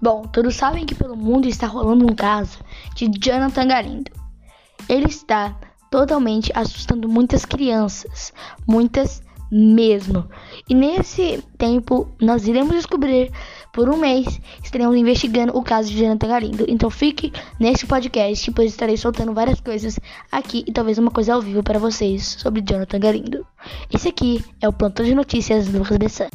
Bom, todos sabem que pelo mundo está rolando um caso de Jonathan Galindo. Ele está totalmente assustando muitas crianças, muitas mesmo. E nesse tempo nós iremos descobrir por um mês estaremos investigando o caso de Jonathan Galindo. Então fique nesse podcast, pois estarei soltando várias coisas aqui e talvez uma coisa ao vivo para vocês sobre Jonathan Galindo. Esse aqui é o plantão de notícias do Lucas Bessan.